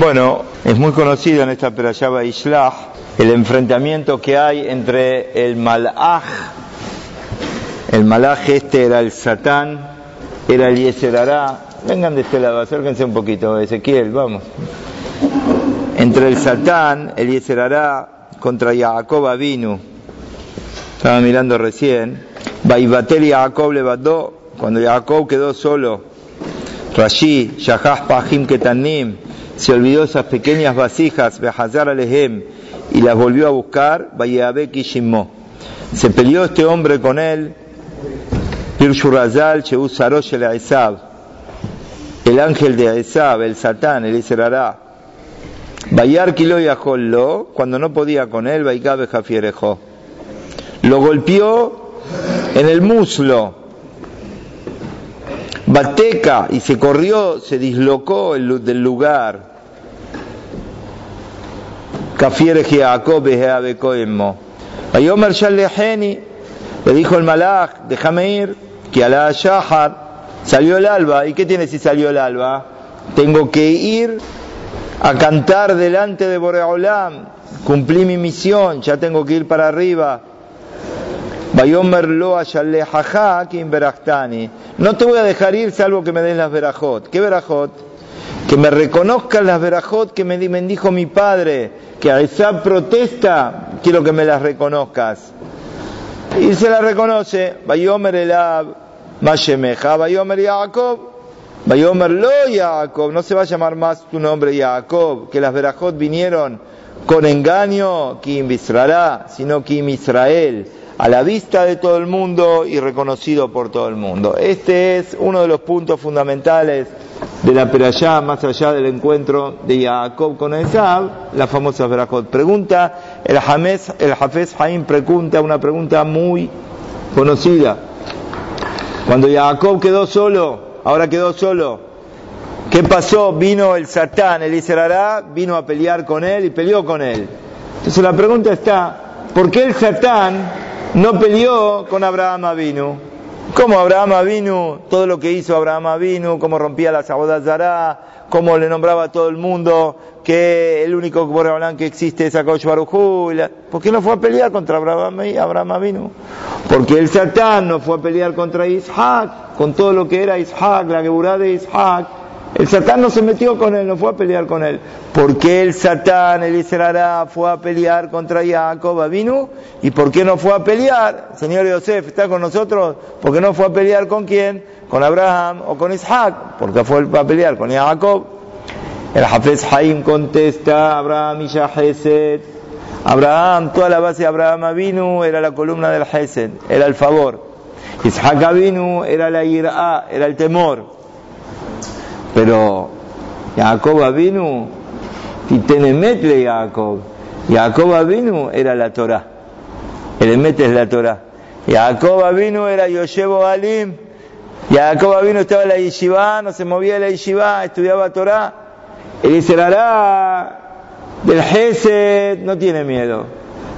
Bueno, es muy conocido en esta Perashaba Islah el enfrentamiento que hay entre el Malaj, el Malaj este era el Satán, era el Yeserará. Vengan de este lado, acérquense un poquito, Ezequiel, vamos. Entre el Satán, el Yeserará, contra Jacob Avinu. Estaba mirando recién. Baibatel Jacob le cuando Jacob quedó solo. Rashi, Shahaz Pahim Ketanim, se olvidó esas pequeñas vasijas, Behazar Alehem, y las volvió a buscar, y Shimmo. Se peleó este hombre con él, Pirshurazal, Cheusarosh el el ángel de Esab, el Satán, el Iserará. Bayar Kilo Yajollo, cuando no podía con él, Baikabe Jafierejo. Lo golpeó en el muslo. Bateca y se corrió, se dislocó del lugar. Kafiere Jacob Shaleheni, le dijo el malach, déjame ir, que a Shahar salió el alba. ¿Y qué tiene si salió el alba? Tengo que ir a cantar delante de Boreolam. Cumplí mi misión, ya tengo que ir para arriba. No te voy a dejar ir salvo que me den las verajot. ¿Qué verajot? Que me reconozcan las verajot que me dijo mi padre que a esa protesta quiero que me las reconozcas. Y se la reconoce, Bayomer Elab, Mashemeja, Bayomer Jacob, Bayomer Lo Jacob, no se va a llamar más tu nombre Jacob, que las verajot vinieron con engaño, Kim Israel, sino Kim Israel, a la vista de todo el mundo y reconocido por todo el mundo. Este es uno de los puntos fundamentales de la Perashá, más allá del encuentro de Jacob con Esab, la famosa Berajot. Pregunta, el, James, el Hafez Haim pregunta una pregunta muy conocida. Cuando Jacob quedó solo, ahora quedó solo, ¿qué pasó? Vino el Satán, el Israelá, vino a pelear con él y peleó con él. Entonces la pregunta está, ¿por qué el Satán no peleó con Abraham Avinu? Cómo Abraham vino, todo lo que hizo Abraham vino, cómo rompía la Zara, cómo le nombraba a todo el mundo que el único Boreolán que existe es Akosh Barujú. ¿Por qué no fue a pelear contra Abraham, Abraham vino? Porque el Satán no fue a pelear contra Isaac, con todo lo que era Isaac, la Geburá de Isaac, el Satán no se metió con él, no fue a pelear con él. ¿Por qué el Satán, el Israel, fue a pelear contra Jacob vino? ¿Y por qué no fue a pelear? Señor Yosef, ¿está con nosotros? ¿Por qué no fue a pelear con quién? ¿Con Abraham o con Isaac? Porque fue a pelear con Jacob. El Hafez Haim contesta, Abraham y Hesed. Abraham, toda la base de Abraham vino era la columna del Hesed, era el favor. Isaac vino era la ira, era el temor. Pero Jacob vino y Tenemet de Jacob. Jacob vino era la Torah. El Emet es la Torah. Jacob vino era Yoshebo Alim. Jacob vino estaba en la yeshiva, no se movía de la yeshiva, estudiaba Torah. El Israelá del Gesed no tiene miedo.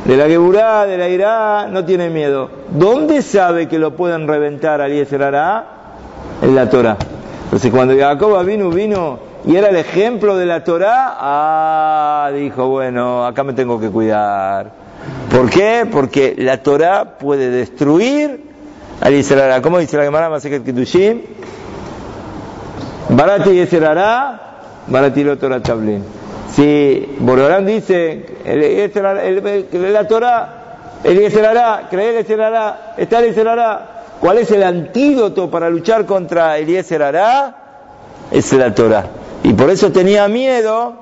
De la Geburá, de la Irá, no tiene miedo. ¿Dónde sabe que lo pueden reventar al Israelá? En la Torah. Entonces cuando Jacob vino, vino y era el ejemplo de la Torah, ah, dijo, bueno, acá me tengo que cuidar. ¿Por qué? Porque la Torah puede destruir al Israel. ¿Cómo dice la Gemara Masejet Kitushim? Barati Yeserará, Barati lo Torah Tablin. Si Bororán dice, el, el, la Torah, el Yeserará, creer el Yeserará, está el ¿Cuál es el antídoto para luchar contra Eliezer Ará? Es la Torah. Y por eso tenía miedo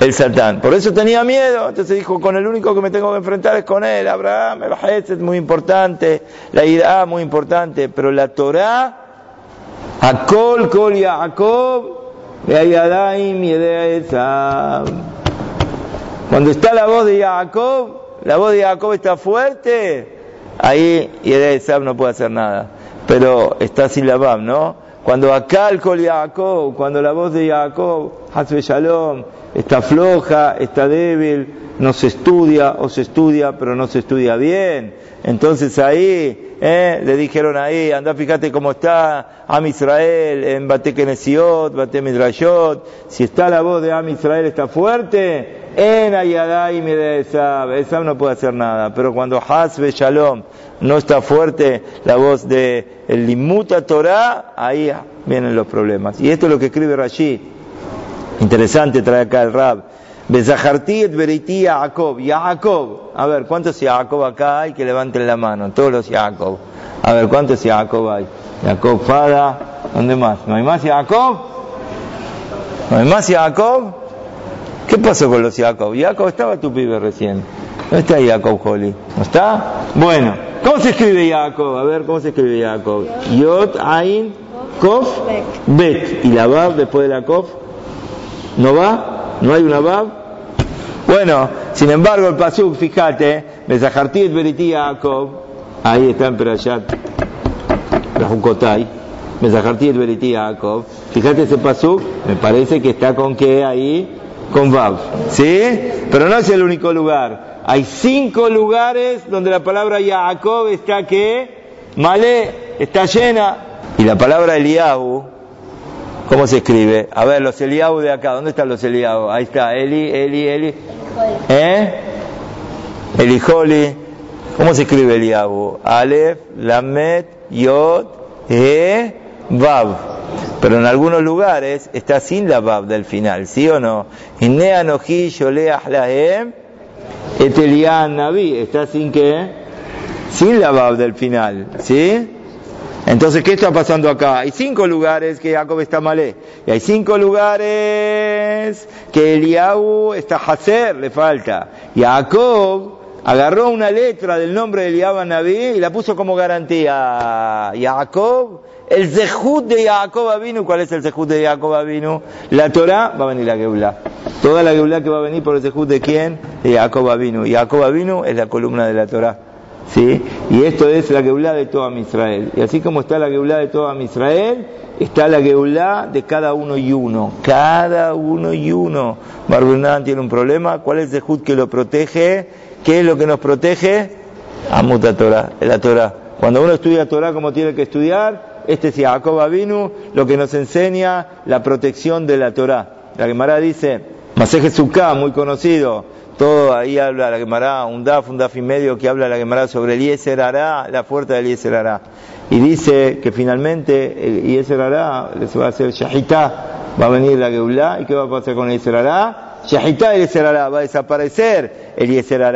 el Satán. Por eso tenía miedo. Entonces dijo, con el único que me tengo que enfrentar es con él. Abraham, el es muy importante. La Ira muy importante. Pero la Torah, Akol, Kol, Yaakov, Yadaim, Cuando está la voz de Jacob, la voz de Jacob está fuerte, ahí Yedesab no puede hacer nada. Pero está Silabam, ¿no? Cuando acá el Jacob, cuando la voz de Jacob Hasbe Shalom, está floja, está débil, no se estudia o se estudia, pero no se estudia bien. Entonces ahí eh, le dijeron ahí, anda fíjate cómo está Am Israel en Bate Kenesiot, Bate Midrashot. Si está la voz de Am Israel está fuerte, en Ayadai de Esab. Esab no puede hacer nada. Pero cuando Hasbe Shalom no está fuerte la voz de el Limuta Torah, ahí vienen los problemas. Y esto es lo que escribe Rashi. Interesante trae acá el Rab. Bezaharti et Beriti Yaakov. Yaakov. A ver, ¿cuántos Yaakov acá hay? Que levanten la mano. Todos los Yaakov. A ver, ¿cuántos Yaakov hay? Yaakov Fada. ¿Dónde más? ¿No hay más Yaakov? ¿No hay más Yaakov? ¿Qué pasó con los Yaakov? Yaakov estaba tu pibe recién. ¿Dónde está Yaakov Holly? ¿No está? Bueno, ¿cómo se escribe Yaakov? A ver, ¿cómo se escribe Yaakov? Yot, Ain, Kof, Bet. ¿Y la Bab después de la Kof? ¿No va? ¿No hay una Bab? Bueno, sin embargo, el Pasuk, fíjate, Bezahartit Beriti Yaakov, ahí está en Perashat, Rajukotai, Bezahartit Beriti Yaakov, fíjate ese Pasuk, me parece que está con qué ahí, con Vav, ¿sí? Pero no es el único lugar. Hay cinco lugares donde la palabra Yaakov está que Malé está llena. Y la palabra Eliahu, ¿cómo se escribe? A ver, los Eliahu de acá, ¿dónde están los Eliahu? Ahí está, Eli, Eli, Eli. ¿Eh? Elijoli. ¿Cómo se escribe Eliahu? Aleph, Lamet, Yod, E, Vav. Pero en algunos lugares está sin la Vav del final, ¿sí o no? Inea Noji, Yoleah Lahem, Etelian Naví. Está sin qué? Sin la Vav del final, ¿sí? Entonces, ¿qué está pasando acá? Hay cinco lugares que Jacob está malé. Y hay cinco lugares que Eliahu está Hacer, le falta. Y Jacob agarró una letra del nombre de Eliahu Naví y la puso como garantía. Jacob, el Zehut de Jacob Avinu, ¿cuál es el Zehut de Jacob Avinu? La Torah, va a venir la Geulah. Toda la Geulah que va a venir por el Zehut de quién? De Jacob Avinu. Y Jacob Avinu es la columna de la Torah. ¿Sí? Y esto es la Geulah de toda Israel. Y así como está la Geulah de toda Israel, está la Geulah de cada uno y uno. Cada uno y uno. Barbunán tiene un problema. ¿Cuál es el Zehut que lo protege? ¿Qué es lo que nos protege? Amuta Torah, la Torah. Cuando uno estudia Torah como tiene que estudiar, este es Jacob Avinu, lo que nos enseña la protección de la Torah. La Gemara dice, Maseje Sukkah, muy conocido, todo ahí habla la Gemara, un daf, un daf y medio que habla la Gemara sobre el Yeser la fuerza del Yeser. Y dice que finalmente el Yeser se va a hacer Shahita, va a venir la Geulah, ¿y qué va a pasar con el Yeser Hará? Shahita el Yeser va a desaparecer el Yeser.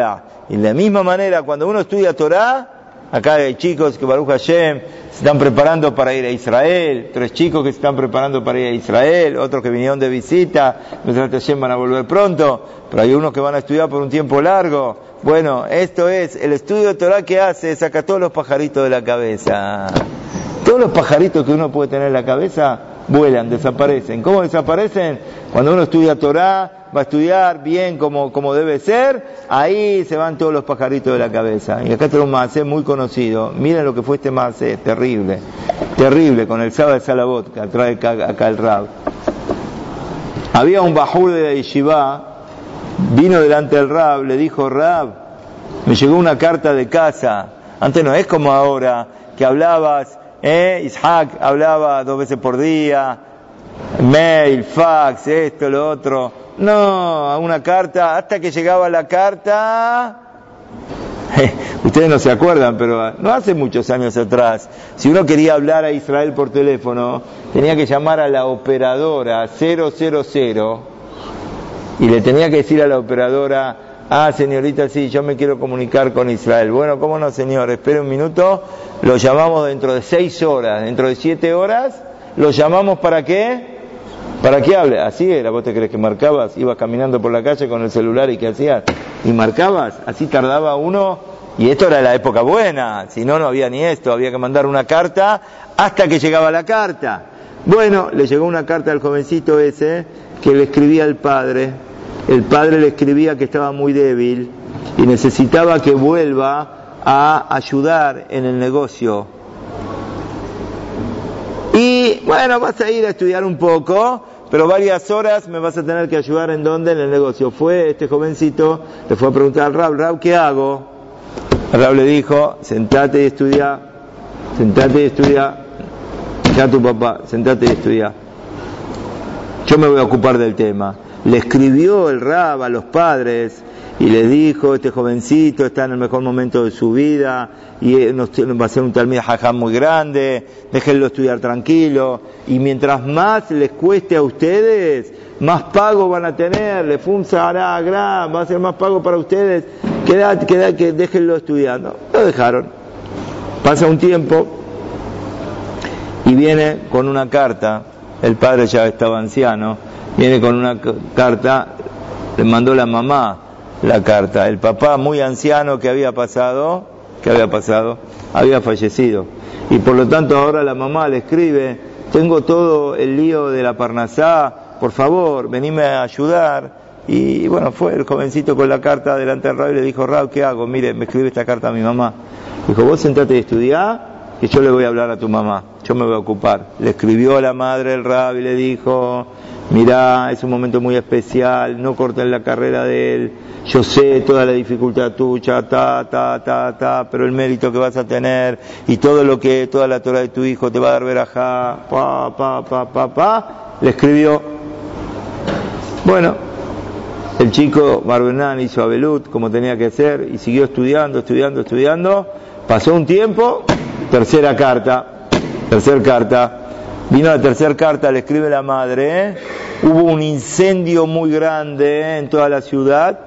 Y de la misma manera, cuando uno estudia Torah, acá hay chicos que Baruch Hashem se están preparando para ir a Israel, tres chicos que se están preparando para ir a Israel, otros que vinieron de visita, Baruch Hashem van a volver pronto, pero hay unos que van a estudiar por un tiempo largo. Bueno, esto es, el estudio de Torah que hace, saca todos los pajaritos de la cabeza. Todos los pajaritos que uno puede tener en la cabeza vuelan, desaparecen. ¿Cómo desaparecen? Cuando uno estudia Torah, va a estudiar bien como, debe ser, ahí se van todos los pajaritos de la cabeza. Y acá tenemos un macé muy conocido. Miren lo que fue este macé, terrible. Terrible, con el sábado de Salabot, que trae acá, acá el Rab. Había un bajur de la Yeshiva, vino delante del Rab, le dijo, Rab, me llegó una carta de casa. Antes no es como ahora, que hablabas ¿Eh? Isaac hablaba dos veces por día, mail, fax, esto, lo otro. No, a una carta, hasta que llegaba la carta, ustedes no se acuerdan, pero no hace muchos años atrás, si uno quería hablar a Israel por teléfono, tenía que llamar a la operadora 000 y le tenía que decir a la operadora, Ah, señorita, sí, yo me quiero comunicar con Israel. Bueno, ¿cómo no, señor? Espere un minuto. Lo llamamos dentro de seis horas, dentro de siete horas. ¿Lo llamamos para qué? ¿Para qué hable? Así era, vos te crees que marcabas, ibas caminando por la calle con el celular y qué hacías. Y marcabas, así tardaba uno. Y esto era la época buena, si no, no había ni esto, había que mandar una carta hasta que llegaba la carta. Bueno, le llegó una carta al jovencito ese que le escribía al padre, el padre le escribía que estaba muy débil y necesitaba que vuelva a ayudar en el negocio. Y bueno, vas a ir a estudiar un poco, pero varias horas me vas a tener que ayudar en dónde, en el negocio. Fue este jovencito, le fue a preguntar al Rab, Rab, ¿qué hago? El Rab le dijo, sentate y estudia, sentate y estudia, ya tu papá, sentate y estudia. Yo me voy a ocupar del tema. Le escribió el Rab a los padres y le dijo, este jovencito está en el mejor momento de su vida y va a ser un talmid jajam muy grande, déjenlo estudiar tranquilo y mientras más les cueste a ustedes, más pago van a tener, le funza hará va a ser más pago para ustedes, queda, queda, que déjenlo estudiando. Lo dejaron. Pasa un tiempo y viene con una carta, el padre ya estaba anciano, viene con una carta, le mandó la mamá la carta. El papá muy anciano que había pasado, que había pasado, había fallecido. Y por lo tanto ahora la mamá le escribe, tengo todo el lío de la Parnasá, por favor, venime a ayudar. Y bueno, fue el jovencito con la carta delante del rab y le dijo, Rab, ¿qué hago? Mire, me escribe esta carta a mi mamá. Dijo, vos sentate a estudiar y yo le voy a hablar a tu mamá, yo me voy a ocupar. Le escribió a la madre el rab y le dijo, mirá, es un momento muy especial, no corten la carrera de él, yo sé toda la dificultad tuya, ta, ta, ta, ta, pero el mérito que vas a tener y todo lo que, toda la Torah de tu hijo te va a dar verajá, pa, pa, pa, pa, pa, le escribió. Bueno, el chico Barbenán hizo Abelut como tenía que hacer y siguió estudiando, estudiando, estudiando. Pasó un tiempo, tercera carta, tercera carta. Vino la tercera carta, le escribe la madre, ¿eh? hubo un incendio muy grande en toda la ciudad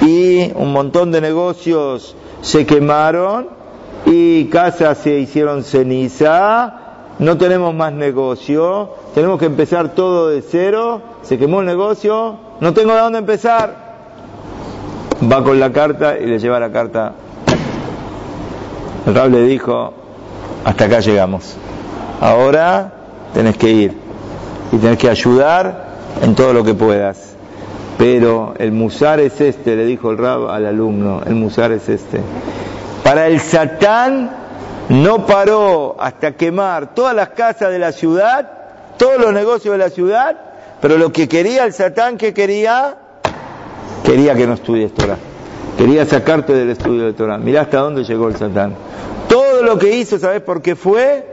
y un montón de negocios se quemaron y casas se hicieron ceniza, no tenemos más negocio, tenemos que empezar todo de cero, se quemó el negocio, no tengo de dónde empezar. Va con la carta y le lleva la carta. El rab le dijo, hasta acá llegamos. Ahora tenés que ir y tenés que ayudar en todo lo que puedas. Pero el musar es este, le dijo el rab al alumno, el musar es este. Para el satán no paró hasta quemar todas las casas de la ciudad, todos los negocios de la ciudad, pero lo que quería el satán, que quería? Quería que no estudies Torah. Quería sacarte del estudio de Torah. Mirá hasta dónde llegó el satán. Todo lo que hizo, ¿sabes por qué fue?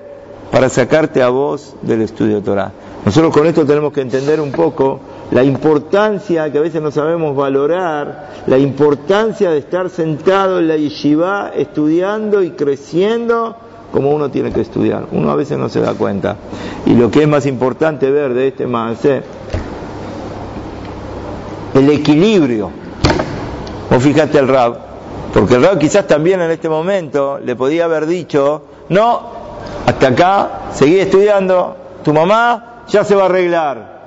Para sacarte a vos del estudio Torah. Nosotros con esto tenemos que entender un poco la importancia que a veces no sabemos valorar, la importancia de estar sentado en la yeshiva estudiando y creciendo como uno tiene que estudiar. Uno a veces no se da cuenta. Y lo que es más importante ver de este más el equilibrio. O fíjate el Rab, porque el Rab quizás también en este momento le podía haber dicho, no, hasta acá, seguí estudiando, tu mamá ya se va a arreglar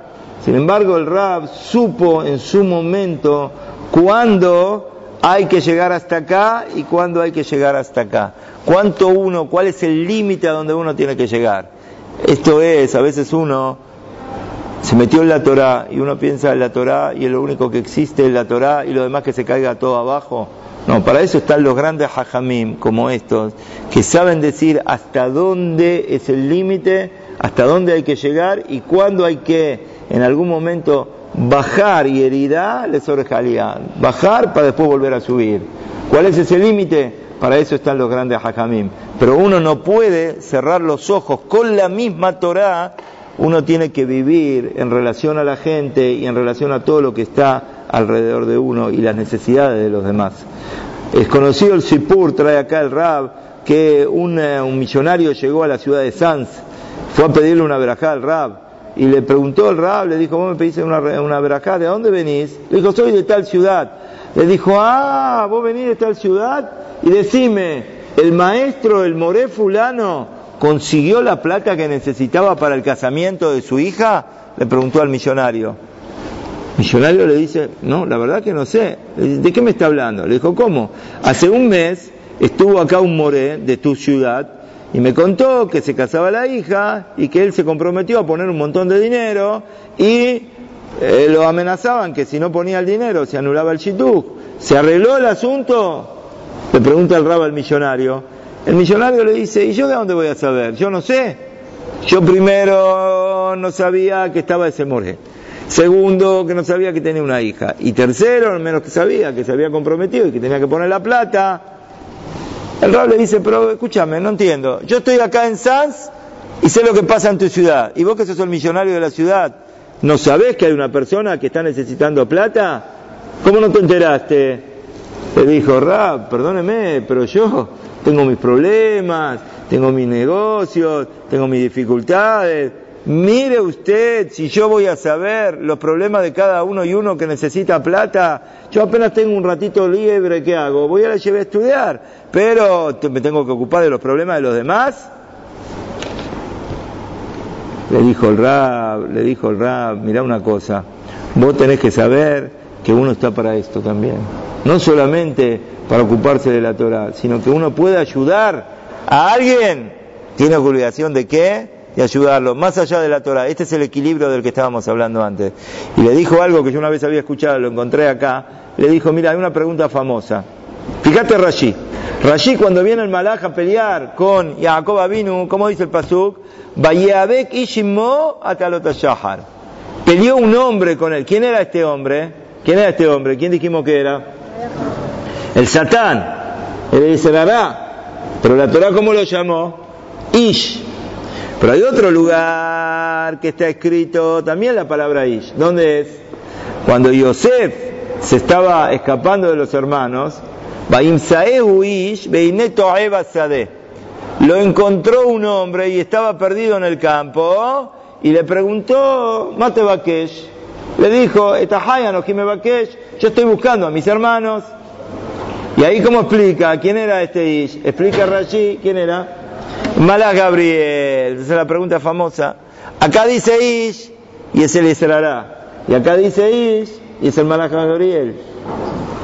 sin embargo, el Rab supo en su momento cuándo hay que llegar hasta acá y cuándo hay que llegar hasta acá. ¿Cuánto uno, cuál es el límite a donde uno tiene que llegar? Esto es, a veces uno se metió en la Torah y uno piensa en la Torah y es lo único que existe en la Torah y lo demás que se caiga todo abajo. No, para eso están los grandes hajamim como estos, que saben decir hasta dónde es el límite, hasta dónde hay que llegar y cuándo hay que en algún momento bajar y herirá le sobrejalía. Bajar para después volver a subir. ¿Cuál es ese límite? Para eso están los grandes hajamim. Pero uno no puede cerrar los ojos con la misma Torah. Uno tiene que vivir en relación a la gente y en relación a todo lo que está alrededor de uno y las necesidades de los demás. Es conocido el Sipur, trae acá el Rab, que un, eh, un millonario llegó a la ciudad de Sanz, fue a pedirle una verajá al Rab y le preguntó el rab, le dijo, vos me pediste una, una verajá, ¿de dónde venís? Le dijo, soy de tal ciudad. Le dijo, ah, vos venís de tal ciudad y decime, el maestro, el moré fulano, consiguió la plata que necesitaba para el casamiento de su hija? Le preguntó al millonario. El millonario le dice, no, la verdad que no sé. ¿De qué me está hablando? Le dijo, ¿cómo? Hace un mes estuvo acá un moré de tu ciudad y me contó que se casaba la hija y que él se comprometió a poner un montón de dinero y eh, lo amenazaban que si no ponía el dinero se anulaba el shidduch. ¿Se arregló el asunto? Le pregunta el rabo al millonario. El millonario le dice, ¿y yo de dónde voy a saber? Yo no sé. Yo primero no sabía que estaba ese more. Segundo, que no sabía que tenía una hija. Y tercero, al menos que sabía que se había comprometido y que tenía que poner la plata. El rab le dice, pero escúchame, no entiendo. Yo estoy acá en Sanz y sé lo que pasa en tu ciudad. Y vos que sos el millonario de la ciudad, ¿no sabés que hay una persona que está necesitando plata? ¿Cómo no te enteraste? Le dijo, Rab, perdóneme, pero yo tengo mis problemas, tengo mis negocios, tengo mis dificultades. Mire usted, si yo voy a saber los problemas de cada uno y uno que necesita plata, yo apenas tengo un ratito libre, ¿qué hago? Voy a la llevar a estudiar, pero me tengo que ocupar de los problemas de los demás. Le dijo el Rab, le dijo el Rab, mira una cosa, vos tenés que saber que uno está para esto también. No solamente para ocuparse de la Torah, sino que uno puede ayudar a alguien. Tiene obligación de qué? y ayudarlo, más allá de la Torah. Este es el equilibrio del que estábamos hablando antes. Y le dijo algo que yo una vez había escuchado, lo encontré acá. Le dijo, mira, hay una pregunta famosa. Fíjate Rashi. Rashi cuando viene el malaj a pelear con Jacob Abinu, ¿cómo dice el pasuk? Ishimo Shahar. Peleó un hombre con él. ¿Quién era este hombre? ¿Quién era este hombre? ¿Quién dijimos que era? El Satán. El Isrará. Pero la Torah, ¿cómo lo llamó? Ish. Pero hay otro lugar que está escrito también la palabra Ish. ¿Dónde es? Cuando Yosef se estaba escapando de los hermanos, Ish lo encontró un hombre y estaba perdido en el campo y le preguntó, Mate le dijo, Etahayano me Bakesh, yo estoy buscando a mis hermanos. Y ahí cómo explica, ¿quién era este Ish? Explica Rashi, ¿quién era? Malach Gabriel, esa es la pregunta famosa. Acá dice Ish y es el Isrará. Y acá dice Ish y es el Malach Gabriel.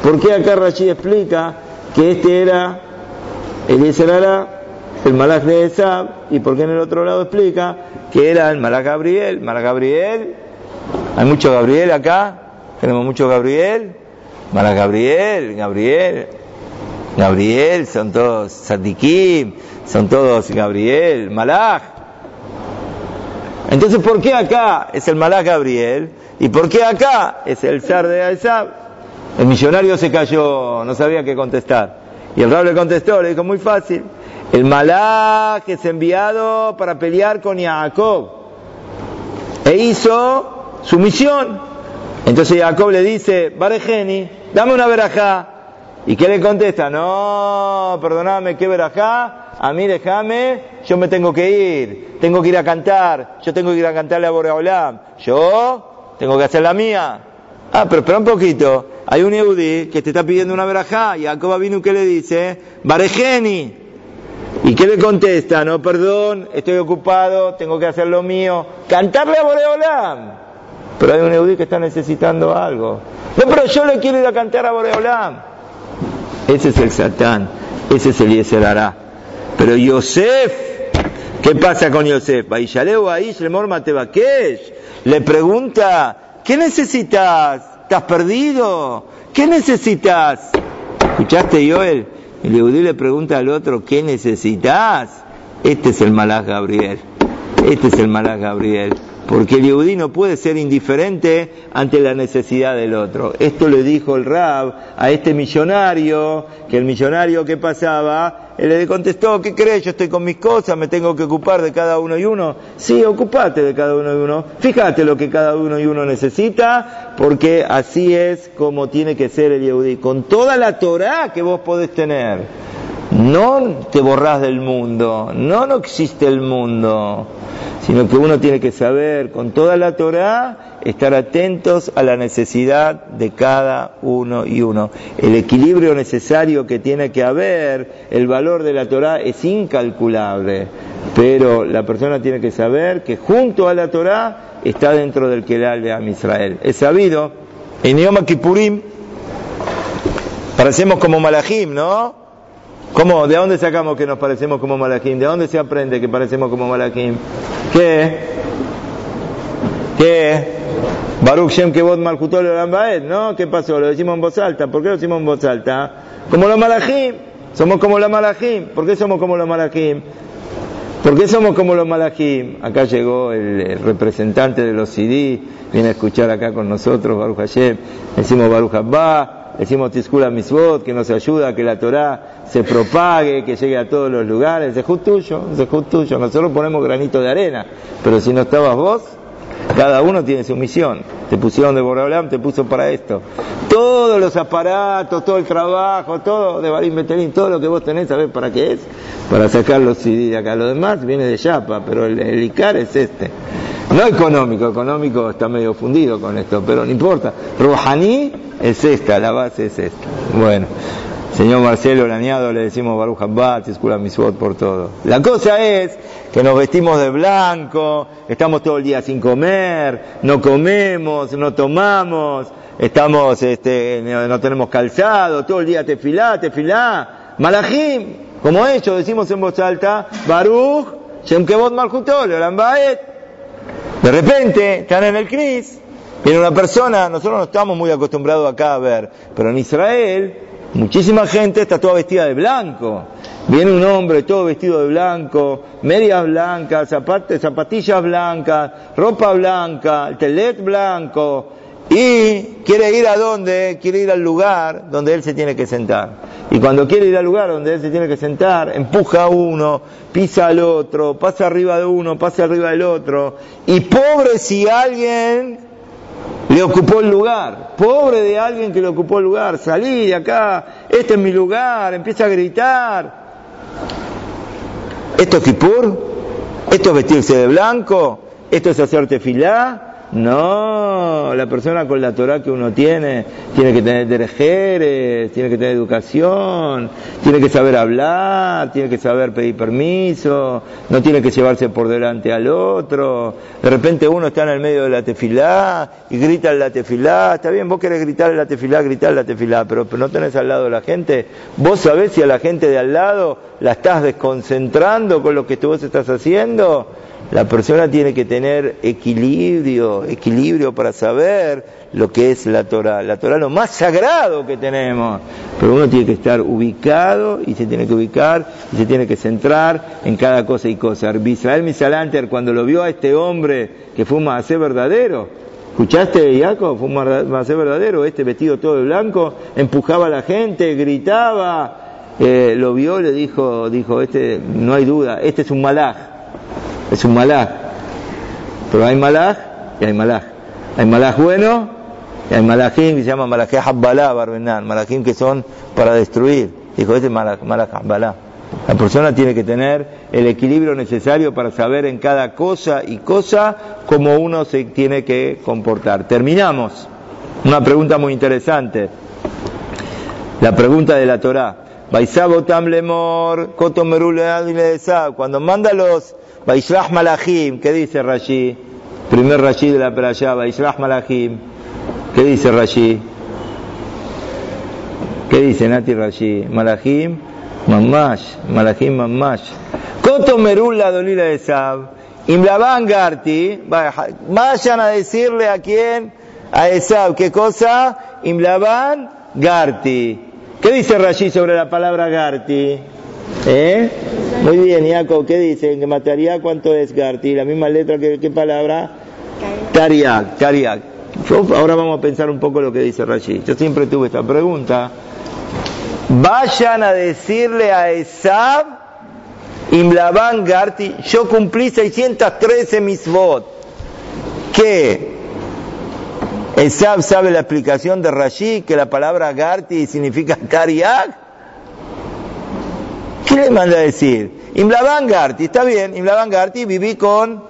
¿Por qué acá Rashi explica que este era el Isrará, el Malach de Esab, y por qué en el otro lado explica que era el Malach Gabriel? Malach Gabriel, hay mucho Gabriel acá, tenemos mucho Gabriel. Malach Gabriel, Gabriel, Gabriel, son todos Sadikim, son todos Gabriel, Malach. Entonces, ¿por qué acá es el Malach Gabriel? ¿Y por qué acá es el zar de Aizab? El millonario se cayó, no sabía qué contestar. Y el rab le contestó, le dijo muy fácil. El Malach es enviado para pelear con Jacob. E hizo su misión. Entonces Jacob le dice, Barejeni, dame una verajá. ¿Y qué le contesta? No, perdóname, ¿qué verajá? A mí déjame, yo me tengo que ir, tengo que ir a cantar, yo tengo que ir a cantarle a Boreolam. Yo tengo que hacer la mía. Ah, pero espera un poquito. Hay un Eudi que te está pidiendo una verajá y Jacob vino que le dice, Barejeni. ¿Y qué le contesta? No, perdón, estoy ocupado, tengo que hacer lo mío. Cantarle a Boreolam. Pero hay un Eudi que está necesitando algo. No, pero yo le quiero ir a cantar a Boreolam. Ese es el Satán, ese es el Yeserará. Pero Yosef, ¿qué pasa con Yosef? Le pregunta, ¿qué necesitas? ¿Estás perdido? ¿Qué necesitas? ¿Escuchaste, Joel? El Yehudí le pregunta al otro, ¿qué necesitas? Este es el Malach Gabriel. Este es el Malach Gabriel porque el Yehudí no puede ser indiferente ante la necesidad del otro. Esto le dijo el Rab a este millonario, que el millonario que pasaba, él le contestó, ¿qué crees? Yo estoy con mis cosas, me tengo que ocupar de cada uno y uno. Sí, ocupate de cada uno y uno. Fíjate lo que cada uno y uno necesita, porque así es como tiene que ser el Yehudí, con toda la Torah que vos podés tener. No te borrás del mundo, no no existe el mundo, sino que uno tiene que saber con toda la Torah estar atentos a la necesidad de cada uno y uno. El equilibrio necesario que tiene que haber, el valor de la Torah es incalculable, pero la persona tiene que saber que junto a la Torah está dentro del Kelal de Am Israel. Es sabido, en Yom Kippurim parecemos como Malachim, ¿no? ¿Cómo? ¿De dónde sacamos que nos parecemos como Malakim? ¿De dónde se aprende que parecemos como Malakim? ¿Qué? ¿Qué? Baruch Shem Kevod Malchutol ¿no? ¿Qué pasó? Lo decimos en voz alta. ¿Por qué lo decimos en voz alta? Como los Malachim. Somos como los Malachim. ¿Por qué somos como los Malachim? ¿Por qué somos como los malajim? Acá llegó el, representante de los CD, viene a escuchar acá con nosotros, Baruch Hashem, decimos Baruch Abba, decimos Tizkula Misbot, que nos ayuda que la Torah se propague, que llegue a todos los lugares, es justo tuyo, es justo tuyo, nosotros ponemos granito de arena, pero si no estabas vos, cada uno tiene su misión. Te pusieron de Borablam, te puso para esto. Todos los aparatos, todo el trabajo, todo de Barim Betelín, todo lo que vos tenés, ¿sabés para qué es? Para sacar los CD de acá. Lo demás viene de Yapa, pero el, ICAR es este. No económico, económico está medio fundido con esto, pero no importa. Rohaní es esta, la base es esta. Bueno. Señor Marcelo Lañado le decimos Baruch Hambat, Escula Misbot por todo. La cosa es que nos vestimos de blanco, estamos todo el día sin comer, no comemos, no tomamos, estamos, este, no tenemos calzado, todo el día te filá, te filá. Malachim, como ellos decimos en voz alta, Baruch, De repente están en el Cris, viene una persona, nosotros no estamos muy acostumbrados acá a ver, pero en Israel Muchísima gente está toda vestida de blanco. Viene un hombre todo vestido de blanco, medias blancas, zapatillas blancas, ropa blanca, telet blanco, y quiere ir a dónde? Quiere ir al lugar donde él se tiene que sentar. Y cuando quiere ir al lugar donde él se tiene que sentar, empuja a uno, pisa al otro, pasa arriba de uno, pasa arriba del otro. Y pobre si alguien le ocupó el lugar. Pobre de alguien que le ocupó el lugar. Salí de acá, este es mi lugar, empieza a gritar. ¿Esto es Kipur? ¿Esto es vestirse de blanco? ¿Esto es hacerte filá? No, la persona con la Torah que uno tiene tiene que tener derejeres, tiene que tener educación, tiene que saber hablar, tiene que saber pedir permiso, no tiene que llevarse por delante al otro. De repente uno está en el medio de la tefilá y grita en la tefilá. Está bien, vos querés gritar en la tefilá, gritar en la tefilá, pero, no tenés al lado de la gente. Vos sabés si a la gente de al lado la estás desconcentrando con lo que vos estás haciendo. La persona tiene que tener equilibrio, equilibrio para saber lo que es la Torah. La Torah lo más sagrado que tenemos. Pero uno tiene que estar ubicado y se tiene que ubicar y se tiene que centrar en cada cosa y cosa. Israel Misalanter, cuando lo vio a este hombre que fue un macé verdadero, ¿escuchaste, Jacob? Fue un verdadero, este vestido todo de blanco, empujaba a la gente, gritaba, eh, lo vio, le dijo, dijo, este, no hay duda, este es un malaj es un malaj. Pero hay malaj y hay malaj. Hay malaj bueno y hay malajim que se llaman malajé habbalá, barbenan, malajim que son para destruir. Dijo, este es malaj, malaj La persona tiene que tener el equilibrio necesario para saber en cada cosa y cosa cómo uno se tiene que comportar. Terminamos. Una pregunta muy interesante. La pregunta de la Torah. Cuando manda los Vaishrah Malachim, ¿qué dice Rashi? Primer Rashi de la Perashá, Vaishrah Malachim. ¿Qué dice Rashi? ¿Qué dice Nati Rashi? Malachim, Mamash, Malachim Mamash. Koto Merula Dolila de Sab. Imlaban Garti, vayan a decirle a quién, a Esab, ¿qué cosa? Imlaban Garti. ¿Qué dice Rashi sobre la palabra Garti? ¿Eh? Muy bien, Jacob, ¿qué dice? ¿Que mataría cuánto es Garti? La misma letra que qué palabra? Tariak, Tariak. ahora vamos a pensar un poco lo que dice Rashi. Yo siempre tuve esta pregunta. Vayan a decirle a Esab, Imlaban Garti, yo cumplí 613 misbot. ¿Qué? Esab sabe la explicación de Rashi, que la palabra Garti significa Tariak. ¿Qué le manda a decir? Imlaban Garti, está bien, Imlaban Garti viví con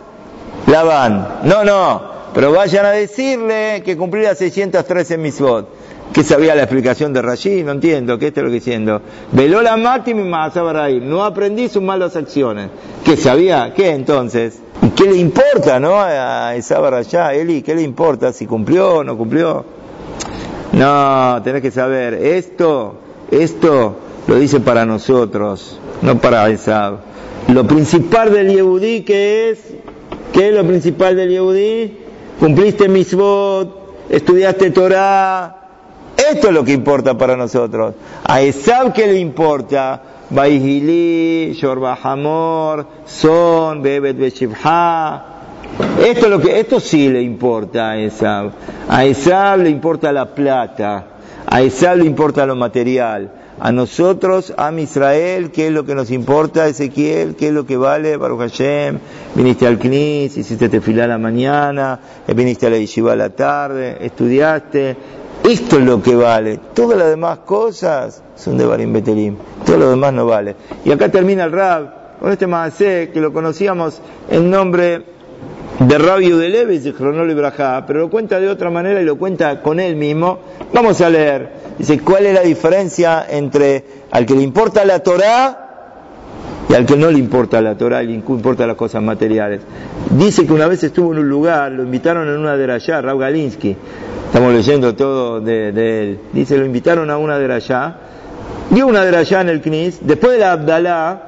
Labán. No, no, pero vayan a decirle que cumplí las 613 misbot. ¿Qué sabía la explicación de Rashi? No entiendo, ¿qué está lo que diciendo? Veló la mati mi no aprendí sus malas acciones. ¿Qué sabía? ¿Qué entonces? ¿Y qué le importa, no? A esa barayá, Eli, ¿qué le importa si cumplió o no cumplió? No, tenés que saber, esto, esto lo dice para nosotros, no para Esab. Lo principal del Yehudí, ¿qué es? ¿Qué es lo principal del Yehudí? Cumpliste misbot, estudiaste Torah. Esto es lo que importa para nosotros. A Esab, ¿qué le importa? Baihili, Yorbahamor, Son, Bebet Beshivha. Esto, es lo que, esto sí le importa a Esab. A Esab le importa la plata. A Esab le importa lo material. A nosotros, a Israel, ¿qué es lo que nos importa, Ezequiel? ¿Qué es lo que vale, Baruch Hashem? Viniste al Knis, hiciste tefilá a la mañana, viniste a la yeshiva a la tarde, estudiaste. Esto es lo que vale. Todas las demás cosas son de Barim Betelim. Todo lo demás no vale. Y acá termina el Rab con este Maasé que lo conocíamos en nombre de Rabbi Udeleves y Cronol Ibrahá, pero lo cuenta de otra manera y lo cuenta con él mismo. Vamos a leer. Dice, ¿cuál es la diferencia entre al que le importa la Torá y al que no le importa la Torá le importa las cosas materiales? Dice que una vez estuvo en un lugar, lo invitaron en una de allá, Raúl Galinsky, estamos leyendo todo de, él. Dice, lo invitaron a una de allá, dio una de allá en el Knis, después de la Abdalá,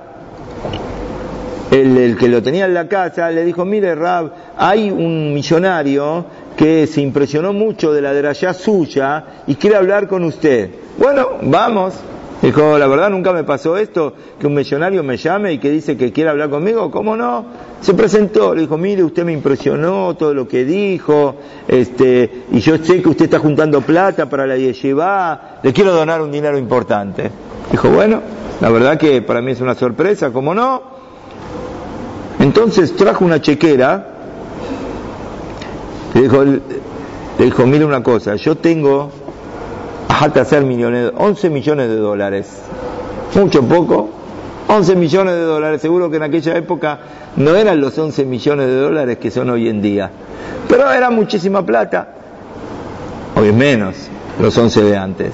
el, que lo tenía en la casa le dijo, mire Rab, hay un millonario que se impresionó mucho de la derayá suya y quiere hablar con usted. Bueno, vamos. Dijo, la verdad nunca me pasó esto, que un millonario me llame y que dice que quiere hablar conmigo. ¿Cómo no? Se presentó, le dijo, mire, usted me impresionó todo lo que dijo, este, y yo sé que usted está juntando plata para la yeshiva, le quiero donar un dinero importante. Dijo, bueno, la verdad que para mí es una sorpresa, ¿cómo no? Entonces trajo una chequera, le dijo, le una cosa, yo tengo hasta hacer millones, 11 millones de dólares, mucho poco, 11 millones de dólares, seguro que en aquella época no eran los 11 millones de dólares que son hoy en día, pero era muchísima plata, hoy menos, los 11 de antes,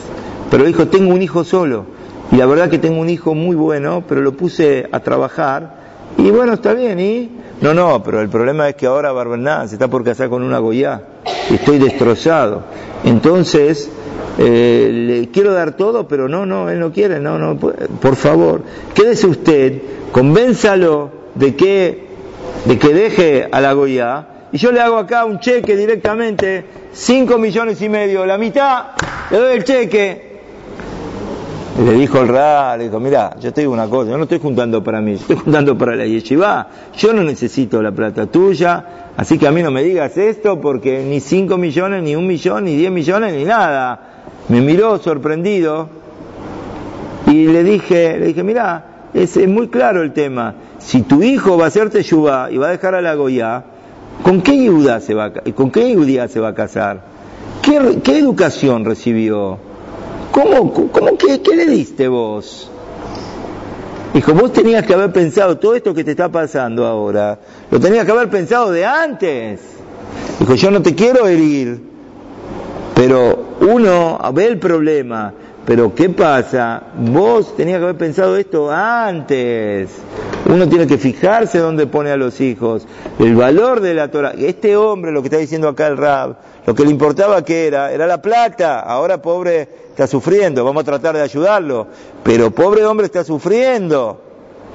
pero dijo, tengo un hijo solo, y la verdad que tengo un hijo muy bueno, pero lo puse a trabajar, y bueno, está bien, ¿y? No, no, pero el problema es que ahora Barberná se está por casar con una Goya. Estoy destrozado. Entonces, eh, le quiero dar todo, pero no, no, él no quiere, no, no, por favor, quédese usted, convénzalo de que, de que deje a la Goya, y yo le hago acá un cheque directamente, 5 millones y medio, la mitad, le doy el cheque, le dijo el Ra, le dijo, mira, yo te digo una cosa, yo no estoy juntando para mí, estoy juntando para la yeshiva, yo no necesito la plata tuya, así que a mí no me digas esto porque ni 5 millones, ni un millón, ni 10 millones, ni nada. Me miró sorprendido y le dije, le dije, mira, es, muy claro el tema, si tu hijo va a hacerte yuba y va a dejar a la Goya, ¿con qué Yehuda se va, con qué se va a casar? ¿Qué, qué educación recibió? ¿Cómo, cómo qué, qué le diste vos? Dijo, vos tenías que haber pensado todo esto que te está pasando ahora, lo tenías que haber pensado de antes. Dijo, yo no te quiero herir, pero uno ve el problema, pero ¿qué pasa? Vos tenías que haber pensado esto antes. Uno tiene que fijarse dónde pone a los hijos. El valor de la Torah. Este hombre, lo que está diciendo acá el Rab, lo que le importaba que era, era la plata. Ahora pobre está sufriendo, vamos a tratar de ayudarlo. Pero pobre hombre está sufriendo.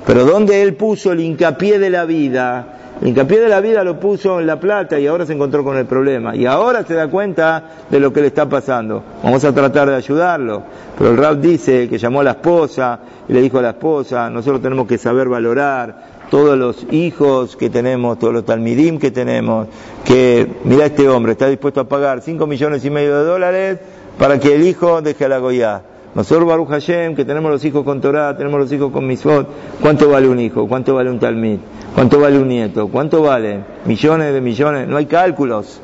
Pero ¿dónde él puso el hincapié de la vida? El hincapié de la vida lo puso en la plata y ahora se encontró con el problema. Y ahora se da cuenta de lo que le está pasando. Vamos a tratar de ayudarlo. Pero el Rab dice que llamó a la esposa y le dijo a la esposa, nosotros tenemos que saber valorar todos los hijos que tenemos, todos los talmidim que tenemos, que mira este hombre, está dispuesto a pagar 5 millones y medio de dólares para que el hijo deje a la Goya. Nosotros, Baruch Hashem, que tenemos los hijos con Torah, tenemos los hijos con Misot, ¿cuánto vale un hijo? ¿Cuánto vale un talmid? ¿Cuánto vale un nieto? ¿Cuánto vale? Millones de millones, no hay cálculos.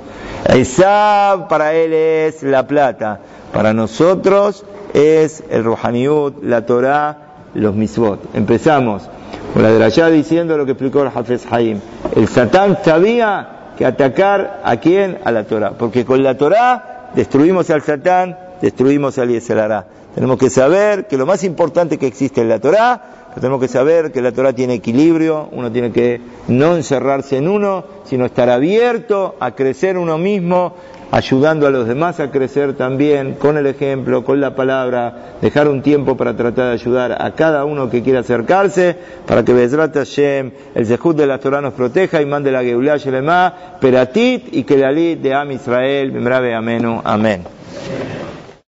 Esa para él es la plata, para nosotros es el Rohaniut, la Torah, los Misvot. Empezamos con la de allá diciendo lo que explicó el Hafez Haim. El Satán sabía que atacar a quién? A la Torah, porque con la Torah destruimos al Satán, destruimos al Yeserará. Tenemos que saber que lo más importante que existe en la Torá, tenemos que saber que la Torá tiene equilibrio, uno tiene que no encerrarse en uno, sino estar abierto a crecer uno mismo, ayudando a los demás a crecer también, con el ejemplo, con la palabra, dejar un tiempo para tratar de ayudar a cada uno que quiera acercarse, para que Bezrat Hashem, el Zehut de la Torah nos proteja y mande la Geulah Shelema, Peratit y que la lid de Am Israel, Memrabe Amenu. Amén.